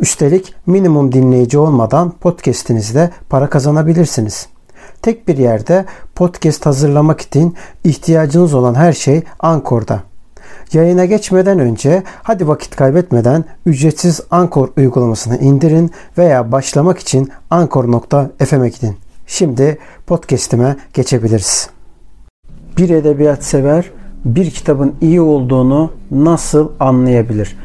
Üstelik minimum dinleyici olmadan podcast'inizde para kazanabilirsiniz. Tek bir yerde podcast hazırlamak için ihtiyacınız olan her şey Ankor'da. Yayına geçmeden önce hadi vakit kaybetmeden ücretsiz Ankor uygulamasını indirin veya başlamak için ankor.fm'e gidin. Şimdi podcast'ime geçebiliriz. Bir edebiyat sever bir kitabın iyi olduğunu nasıl anlayabilir?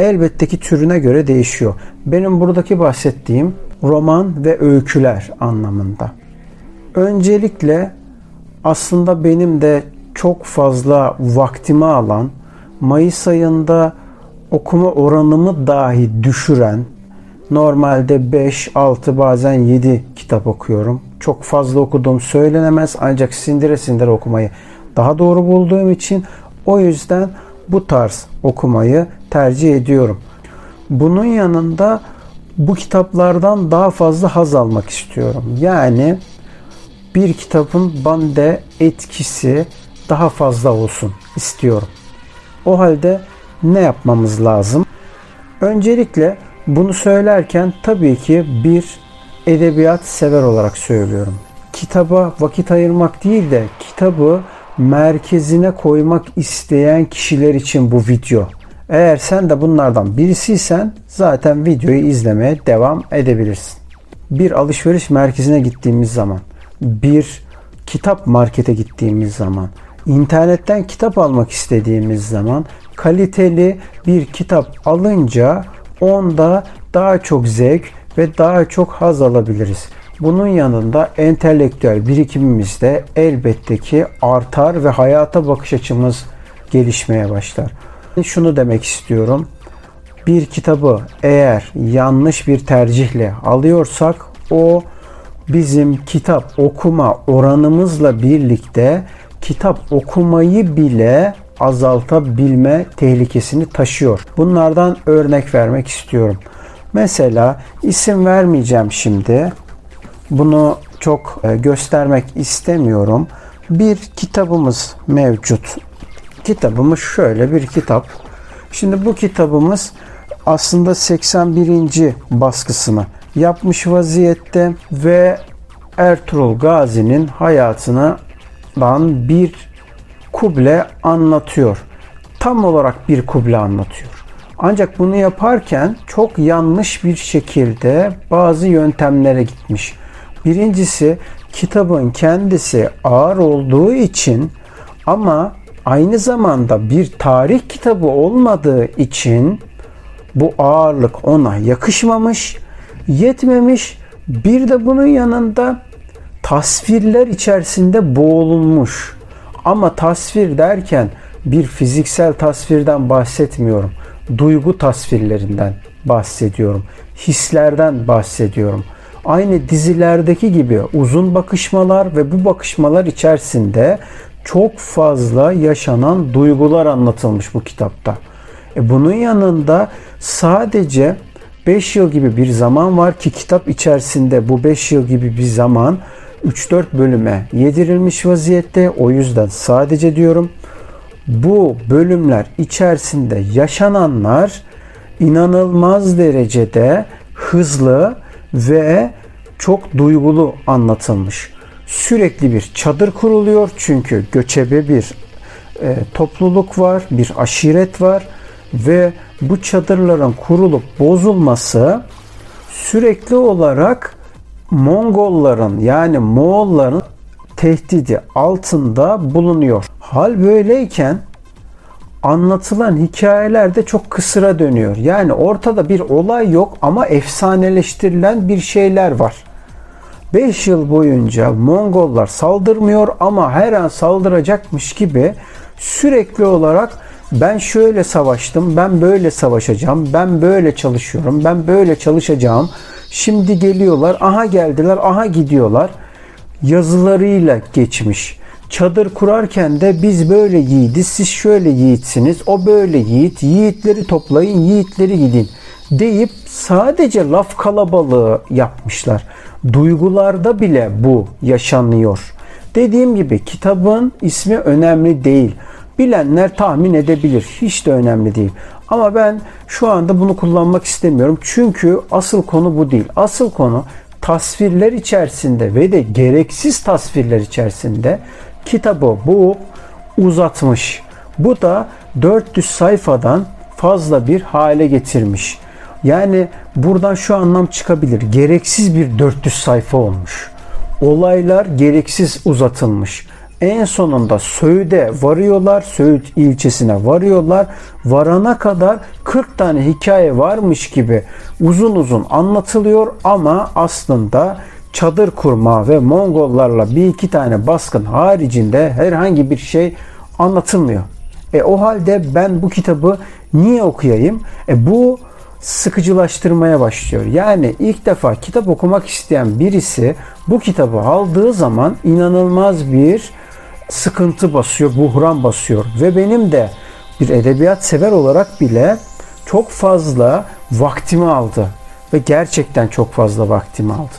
Elbette ki türüne göre değişiyor. Benim buradaki bahsettiğim roman ve öyküler anlamında. Öncelikle aslında benim de çok fazla vaktimi alan, Mayıs ayında okuma oranımı dahi düşüren, normalde 5, 6 bazen 7 kitap okuyorum. Çok fazla okuduğum söylenemez ancak sindire sindire okumayı daha doğru bulduğum için o yüzden bu tarz okumayı tercih ediyorum. Bunun yanında bu kitaplardan daha fazla haz almak istiyorum. Yani bir kitabın bende etkisi daha fazla olsun istiyorum. O halde ne yapmamız lazım? Öncelikle bunu söylerken tabii ki bir edebiyat sever olarak söylüyorum. Kitaba vakit ayırmak değil de kitabı merkezine koymak isteyen kişiler için bu video. Eğer sen de bunlardan birisiysen zaten videoyu izlemeye devam edebilirsin. Bir alışveriş merkezine gittiğimiz zaman, bir kitap markete gittiğimiz zaman, internetten kitap almak istediğimiz zaman kaliteli bir kitap alınca onda daha çok zevk ve daha çok haz alabiliriz. Bunun yanında entelektüel birikimimiz de elbette ki artar ve hayata bakış açımız gelişmeye başlar. Şunu demek istiyorum. Bir kitabı eğer yanlış bir tercihle alıyorsak o bizim kitap okuma oranımızla birlikte kitap okumayı bile azaltabilme tehlikesini taşıyor. Bunlardan örnek vermek istiyorum. Mesela isim vermeyeceğim şimdi bunu çok e, göstermek istemiyorum. Bir kitabımız mevcut. Kitabımız şöyle bir kitap. Şimdi bu kitabımız aslında 81. baskısını yapmış vaziyette ve Ertuğrul Gazi'nin hayatından bir kuble anlatıyor. Tam olarak bir kuble anlatıyor. Ancak bunu yaparken çok yanlış bir şekilde bazı yöntemlere gitmiş. Birincisi kitabın kendisi ağır olduğu için ama aynı zamanda bir tarih kitabı olmadığı için bu ağırlık ona yakışmamış, yetmemiş. Bir de bunun yanında tasvirler içerisinde boğulmuş. Ama tasvir derken bir fiziksel tasvirden bahsetmiyorum. Duygu tasvirlerinden bahsediyorum. Hislerden bahsediyorum aynı dizilerdeki gibi uzun bakışmalar ve bu bakışmalar içerisinde çok fazla yaşanan duygular anlatılmış bu kitapta. E bunun yanında sadece 5 yıl gibi bir zaman var ki kitap içerisinde bu 5 yıl gibi bir zaman 3-4 bölüme yedirilmiş vaziyette. O yüzden sadece diyorum bu bölümler içerisinde yaşananlar inanılmaz derecede hızlı ve çok duygulu anlatılmış. Sürekli bir çadır kuruluyor çünkü göçebe bir e, topluluk var, bir aşiret var ve bu çadırların kurulup bozulması sürekli olarak Mongolların yani Moğolların tehdidi altında bulunuyor. Hal böyleyken anlatılan hikayeler de çok kısıra dönüyor. Yani ortada bir olay yok ama efsaneleştirilen bir şeyler var. 5 yıl boyunca Mongollar saldırmıyor ama her an saldıracakmış gibi sürekli olarak ben şöyle savaştım, ben böyle savaşacağım, ben böyle çalışıyorum, ben böyle çalışacağım. Şimdi geliyorlar, aha geldiler, aha gidiyorlar. Yazılarıyla geçmiş. Çadır kurarken de biz böyle yiğidiz, siz şöyle yiğitsiniz, o böyle yiğit, yiğitleri toplayın, yiğitleri gidin deyip sadece laf kalabalığı yapmışlar. Duygularda bile bu yaşanıyor. Dediğim gibi kitabın ismi önemli değil. Bilenler tahmin edebilir. Hiç de önemli değil. Ama ben şu anda bunu kullanmak istemiyorum. Çünkü asıl konu bu değil. Asıl konu tasvirler içerisinde ve de gereksiz tasvirler içerisinde kitabı bu uzatmış. Bu da 400 sayfadan fazla bir hale getirmiş. Yani buradan şu anlam çıkabilir. Gereksiz bir 400 sayfa olmuş. Olaylar gereksiz uzatılmış. En sonunda Söğüt'e varıyorlar. Söğüt ilçesine varıyorlar. Varana kadar 40 tane hikaye varmış gibi uzun uzun anlatılıyor ama aslında çadır kurma ve Mongollarla bir iki tane baskın haricinde herhangi bir şey anlatılmıyor. E o halde ben bu kitabı niye okuyayım? E bu sıkıcılaştırmaya başlıyor. Yani ilk defa kitap okumak isteyen birisi bu kitabı aldığı zaman inanılmaz bir sıkıntı basıyor, buhran basıyor. Ve benim de bir edebiyat sever olarak bile çok fazla vaktimi aldı. Ve gerçekten çok fazla vaktimi aldı.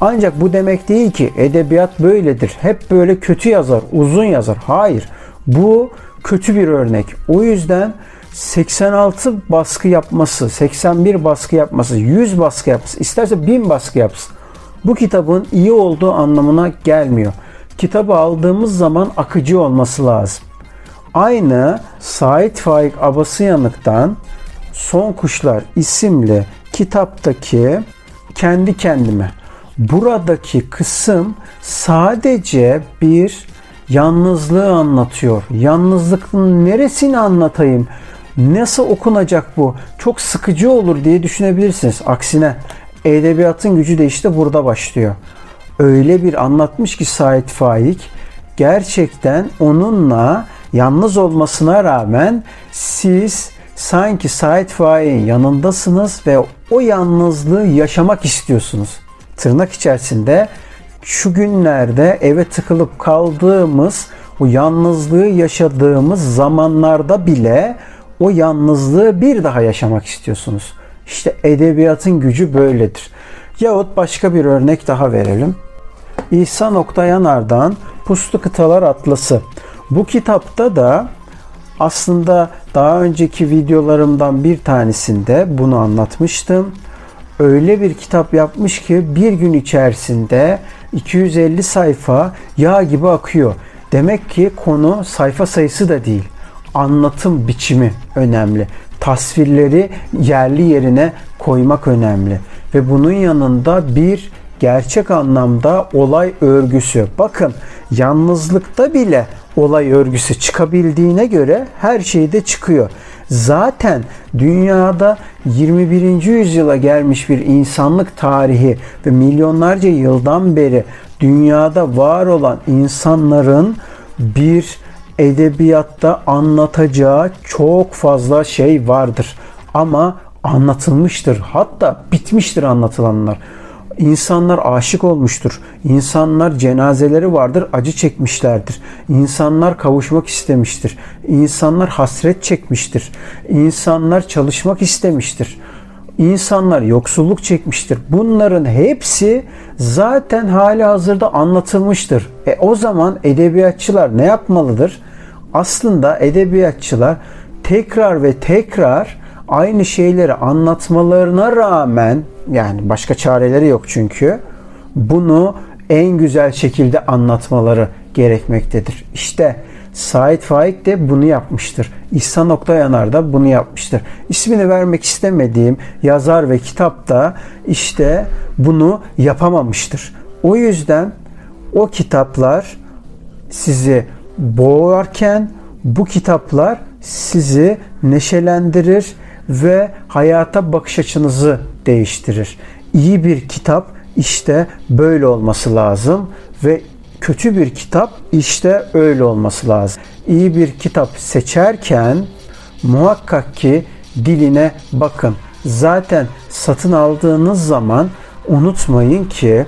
Ancak bu demek değil ki edebiyat böyledir. Hep böyle kötü yazar, uzun yazar. Hayır. Bu kötü bir örnek. O yüzden 86 baskı yapması, 81 baskı yapması, 100 baskı yapması, isterse 1000 baskı yapsın. Bu kitabın iyi olduğu anlamına gelmiyor. Kitabı aldığımız zaman akıcı olması lazım. Aynı Sait Faik Abasıyanık'tan Son Kuşlar isimli kitaptaki kendi kendime buradaki kısım sadece bir yalnızlığı anlatıyor. Yalnızlığın neresini anlatayım? Nasıl okunacak bu? Çok sıkıcı olur diye düşünebilirsiniz. Aksine edebiyatın gücü de işte burada başlıyor. Öyle bir anlatmış ki Sait Faik gerçekten onunla yalnız olmasına rağmen siz sanki Sait Faik'in yanındasınız ve o yalnızlığı yaşamak istiyorsunuz. Tırnak içerisinde şu günlerde eve tıkılıp kaldığımız, o yalnızlığı yaşadığımız zamanlarda bile o yalnızlığı bir daha yaşamak istiyorsunuz. İşte edebiyatın gücü böyledir. Yahut başka bir örnek daha verelim. İhsan Oktayanar'dan Puslu Kıtalar Atlası. Bu kitapta da aslında daha önceki videolarımdan bir tanesinde bunu anlatmıştım. Öyle bir kitap yapmış ki bir gün içerisinde 250 sayfa yağ gibi akıyor. Demek ki konu sayfa sayısı da değil anlatım biçimi önemli. Tasvirleri yerli yerine koymak önemli. Ve bunun yanında bir gerçek anlamda olay örgüsü. Bakın yalnızlıkta bile olay örgüsü çıkabildiğine göre her şeyde çıkıyor. Zaten dünyada 21. yüzyıla gelmiş bir insanlık tarihi ve milyonlarca yıldan beri dünyada var olan insanların bir edebiyatta anlatacağı çok fazla şey vardır. Ama anlatılmıştır. Hatta bitmiştir anlatılanlar. İnsanlar aşık olmuştur. İnsanlar cenazeleri vardır, acı çekmişlerdir. İnsanlar kavuşmak istemiştir. İnsanlar hasret çekmiştir. İnsanlar çalışmak istemiştir. İnsanlar yoksulluk çekmiştir. Bunların hepsi zaten hali hazırda anlatılmıştır. E o zaman edebiyatçılar ne yapmalıdır? Aslında edebiyatçılar tekrar ve tekrar aynı şeyleri anlatmalarına rağmen yani başka çareleri yok çünkü bunu en güzel şekilde anlatmaları gerekmektedir. İşte Said Faik de bunu yapmıştır. İhsan Oktayanar da bunu yapmıştır. İsmini vermek istemediğim yazar ve kitap da işte bunu yapamamıştır. O yüzden o kitaplar sizi boğarken bu kitaplar sizi neşelendirir ve hayata bakış açınızı değiştirir. İyi bir kitap işte böyle olması lazım ve kötü bir kitap işte öyle olması lazım. İyi bir kitap seçerken muhakkak ki diline bakın. Zaten satın aldığınız zaman unutmayın ki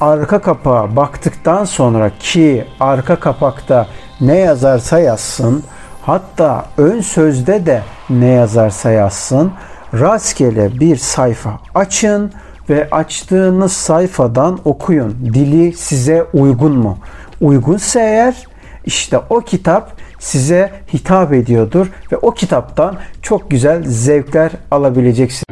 arka kapağa baktıktan sonra ki arka kapakta ne yazarsa yazsın hatta ön sözde de ne yazarsa yazsın rastgele bir sayfa açın ve açtığınız sayfadan okuyun. Dili size uygun mu? Uygunsa eğer işte o kitap size hitap ediyordur ve o kitaptan çok güzel zevkler alabileceksiniz.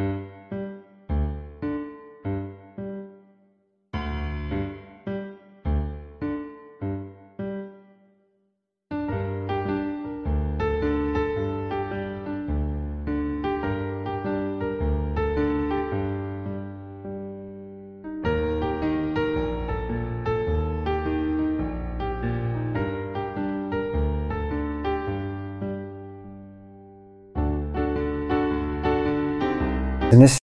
And this